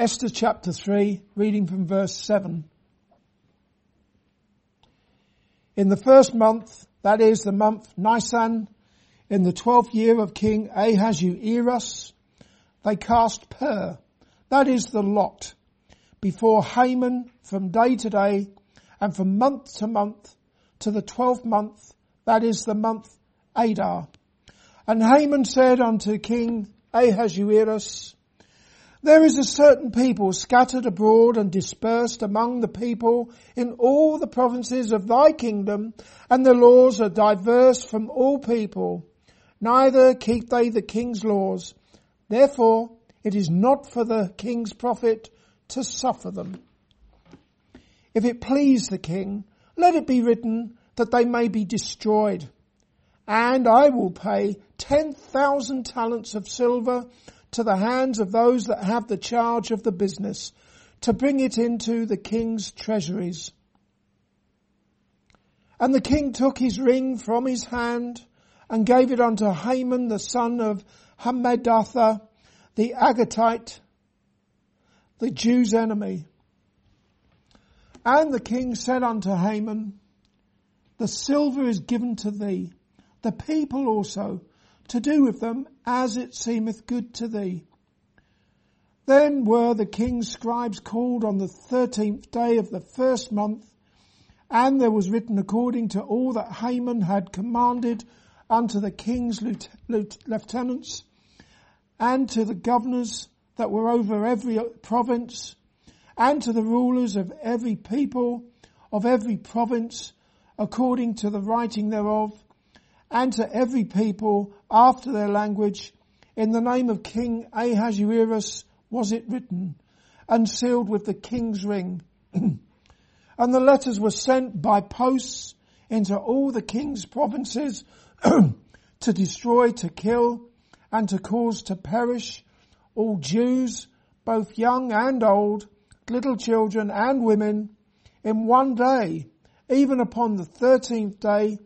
Esther chapter 3, reading from verse 7. In the first month, that is the month Nisan, in the twelfth year of King Ahasuerus, they cast pur, that is the lot, before Haman from day to day and from month to month to the twelfth month, that is the month Adar. And Haman said unto King Ahasuerus, there is a certain people scattered abroad and dispersed among the people in all the provinces of thy kingdom, and the laws are diverse from all people. Neither keep they the king's laws. Therefore, it is not for the king's profit to suffer them. If it please the king, let it be written that they may be destroyed. And I will pay ten thousand talents of silver to the hands of those that have the charge of the business to bring it into the king's treasuries. And the king took his ring from his hand and gave it unto Haman the son of Hammedatha, the Agagite, the Jews' enemy. And the king said unto Haman, the silver is given to thee, the people also, to do with them as it seemeth good to thee. Then were the king's scribes called on the thirteenth day of the first month, and there was written according to all that Haman had commanded unto the king's lieutenants and to the governors that were over every province and to the rulers of every people of every province according to the writing thereof and to every people after their language, in the name of King Ahasuerus was it written, and sealed with the king's ring. and the letters were sent by posts into all the king's provinces to destroy, to kill, and to cause to perish all Jews, both young and old, little children and women, in one day, even upon the thirteenth day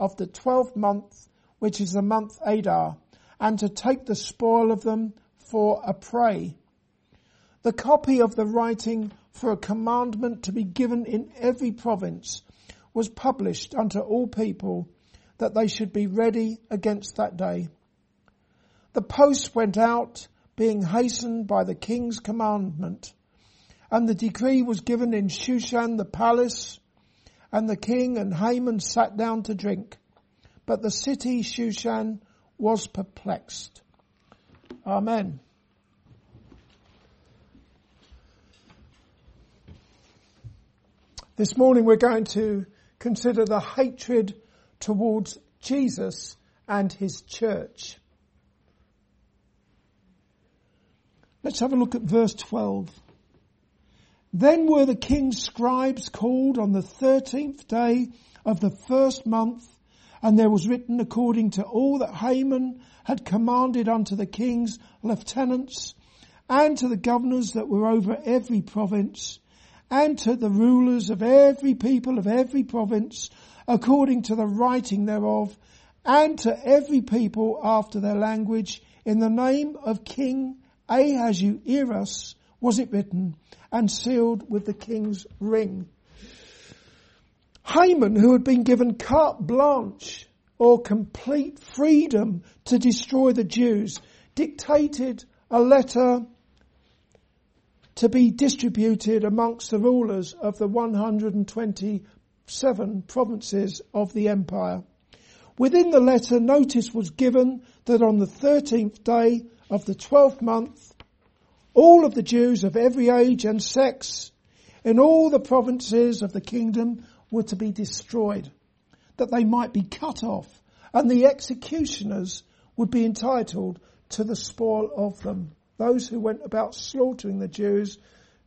of the twelfth month, which is the month Adar, and to take the spoil of them for a prey. The copy of the writing for a commandment to be given in every province was published unto all people that they should be ready against that day. The post went out being hastened by the king's commandment and the decree was given in Shushan the palace and the king and Haman sat down to drink. But the city Shushan was perplexed. Amen. This morning we're going to consider the hatred towards Jesus and his church. Let's have a look at verse 12. Then were the king's scribes called on the thirteenth day of the first month, and there was written according to all that Haman had commanded unto the king's lieutenants, and to the governors that were over every province, and to the rulers of every people of every province, according to the writing thereof, and to every people after their language, in the name of King Ahasuerus was it written, and sealed with the king's ring. Haman, who had been given carte blanche or complete freedom to destroy the Jews, dictated a letter to be distributed amongst the rulers of the 127 provinces of the empire. Within the letter, notice was given that on the 13th day of the 12th month, all of the Jews of every age and sex in all the provinces of the kingdom were to be destroyed, that they might be cut off, and the executioners would be entitled to the spoil of them. Those who went about slaughtering the Jews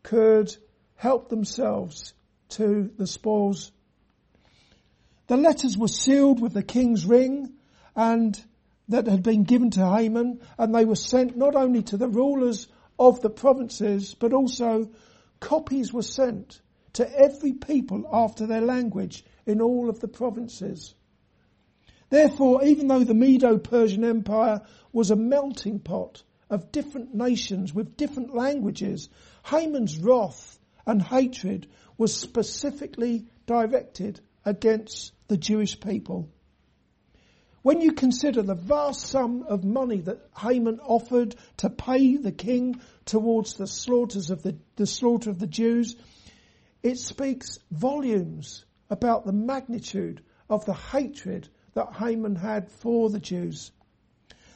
could help themselves to the spoils. The letters were sealed with the king's ring and that had been given to Haman and they were sent not only to the rulers of the provinces, but also copies were sent to every people after their language in all of the provinces. Therefore, even though the Medo-Persian Empire was a melting pot of different nations with different languages. Haman's wrath and hatred was specifically directed against the Jewish people. When you consider the vast sum of money that Haman offered to pay the king towards the slaughters of the, the slaughter of the Jews, it speaks volumes about the magnitude of the hatred that Haman had for the Jews.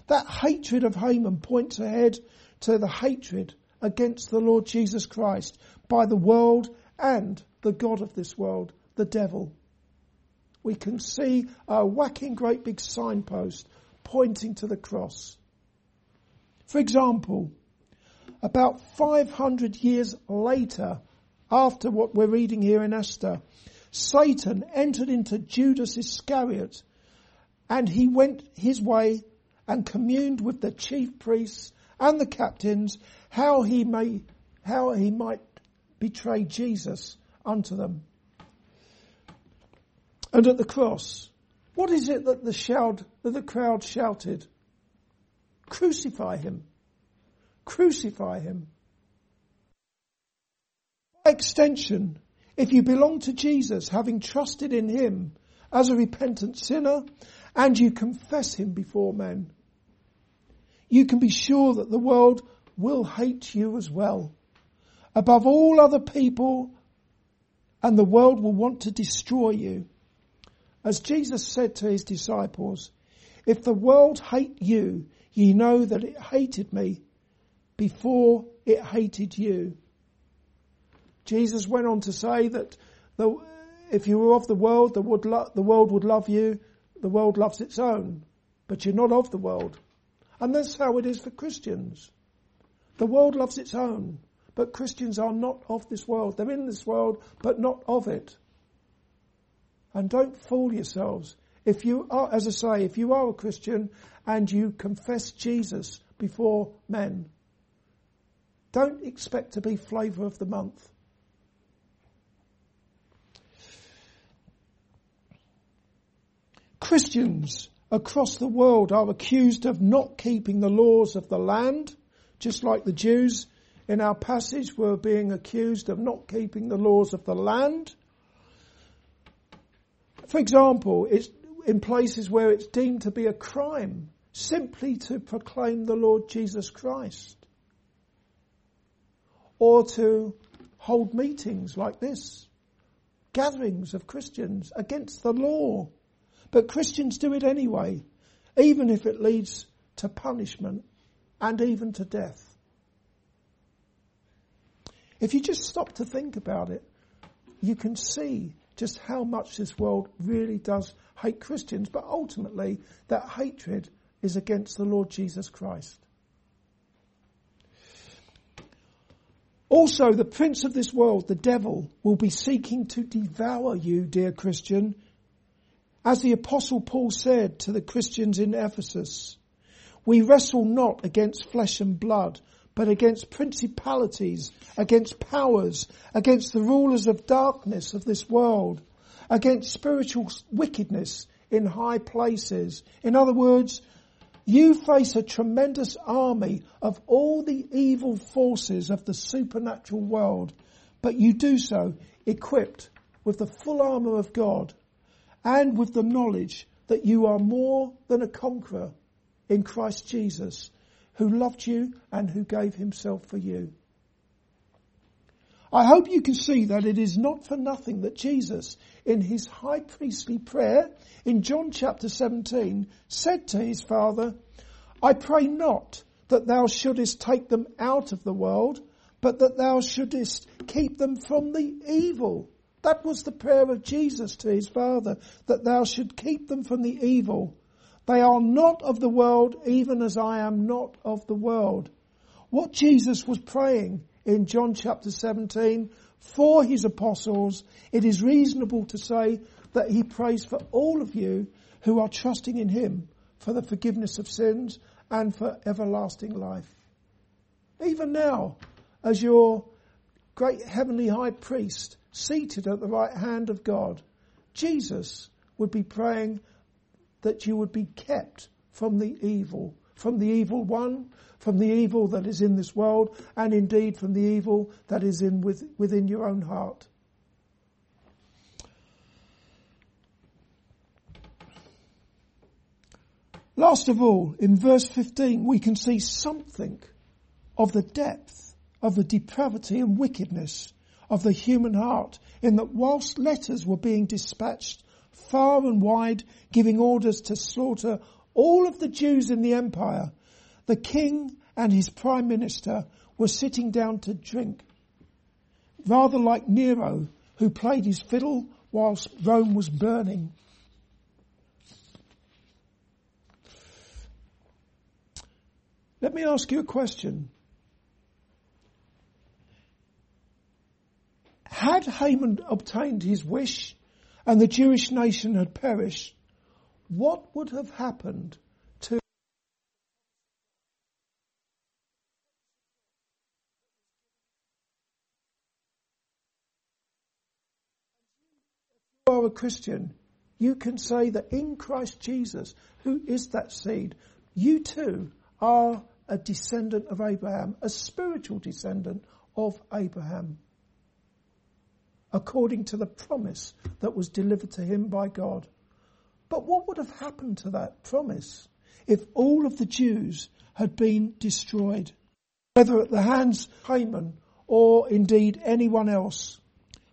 That hatred of Haman points ahead to the hatred against the Lord Jesus Christ by the world and the God of this world, the devil. We can see a whacking great big signpost pointing to the cross. For example, about 500 years later, after what we're reading here in Esther, Satan entered into Judas Iscariot and he went his way and communed with the chief priests and the captains how he may, how he might betray Jesus unto them. And at the cross, what is it that the shout, that the crowd shouted? Crucify him. Crucify him. By extension, if you belong to Jesus, having trusted in him as a repentant sinner, and you confess him before men, you can be sure that the world will hate you as well. Above all other people, and the world will want to destroy you. As Jesus said to his disciples, if the world hate you, ye know that it hated me before it hated you. Jesus went on to say that the, if you were of the world, the, lo- the world would love you. The world loves its own, but you're not of the world. And that's how it is for Christians. The world loves its own, but Christians are not of this world. They're in this world, but not of it. And don't fool yourselves. If you are, as I say, if you are a Christian and you confess Jesus before men, don't expect to be flavour of the month. Christians across the world are accused of not keeping the laws of the land, just like the Jews in our passage were being accused of not keeping the laws of the land. For example, it's in places where it's deemed to be a crime simply to proclaim the Lord Jesus Christ. Or to hold meetings like this. Gatherings of Christians against the law. But Christians do it anyway, even if it leads to punishment and even to death. If you just stop to think about it, you can see just how much this world really does hate Christians, but ultimately that hatred is against the Lord Jesus Christ. Also, the prince of this world, the devil, will be seeking to devour you, dear Christian, as the apostle Paul said to the Christians in Ephesus, we wrestle not against flesh and blood, but against principalities, against powers, against the rulers of darkness of this world, against spiritual wickedness in high places. In other words, you face a tremendous army of all the evil forces of the supernatural world, but you do so equipped with the full armour of God and with the knowledge that you are more than a conqueror in Christ Jesus, who loved you and who gave himself for you. I hope you can see that it is not for nothing that Jesus, in his high priestly prayer in John chapter 17, said to his Father, I pray not that thou shouldest take them out of the world, but that thou shouldest keep them from the evil. That was the prayer of Jesus to his Father, that thou should keep them from the evil. They are not of the world, even as I am not of the world. What Jesus was praying in John chapter 17 for his apostles, it is reasonable to say that he prays for all of you who are trusting in him for the forgiveness of sins and for everlasting life. Even now, as your great heavenly high priest seated at the right hand of God, Jesus would be praying that you would be kept from the evil, from the evil one, from the evil that is in this world, and indeed from the evil that is in with, within your own heart. Last of all, in verse 15, we can see something of the depth of the depravity and wickedness of the human heart in that whilst letters were being dispatched far and wide giving orders to slaughter all of the Jews in the empire, the king and his prime minister were sitting down to drink. Rather like Nero, who played his fiddle whilst Rome was burning. Let me ask you a question. Had Haman obtained his wish and the Jewish nation had perished, what would have happened to you are a Christian, you can say that in Christ Jesus, who is that seed, you too are a descendant of Abraham, a spiritual descendant of Abraham according to the promise that was delivered to him by God. But what would have happened to that promise if all of the Jews had been destroyed, whether at the hands of Haman or indeed anyone else?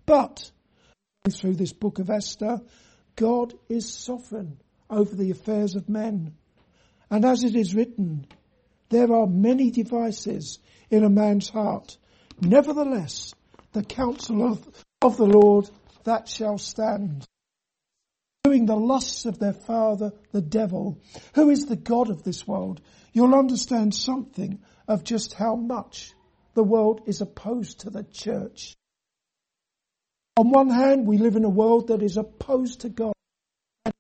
But through this book of Esther, God is sovereign over the affairs of men. And as it is written, there are many devices in a man's heart. Nevertheless, the counsel of of the Lord that shall stand. Doing the lusts of their father, the devil, who is the God of this world, you'll understand something of just how much the world is opposed to the church. On one hand, we live in a world that is opposed to God, and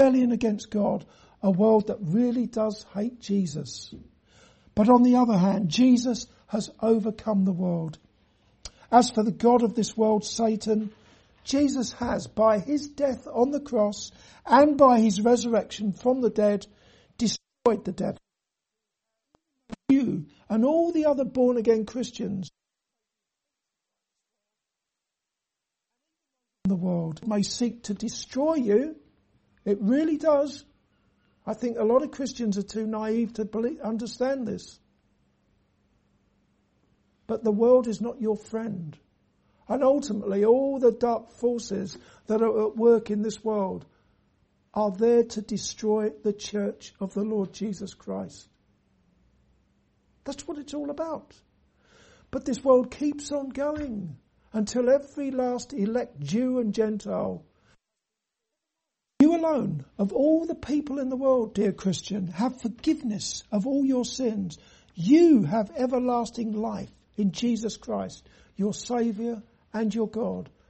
rebellion against God, a world that really does hate Jesus. But on the other hand, Jesus has overcome the world. As for the God of this world, Satan, Jesus has, by his death on the cross and by his resurrection from the dead, destroyed the devil. You and all the other born again Christians in the world may seek to destroy you. It really does. I think a lot of Christians are too naive to believe, understand this. But the world is not your friend. And ultimately, all the dark forces that are at work in this world are there to destroy the church of the Lord Jesus Christ. That's what it's all about. But this world keeps on going until every last elect Jew and Gentile you alone, of all the people in the world, dear Christian, have forgiveness of all your sins. You have everlasting life in Jesus Christ, your Saviour and your God.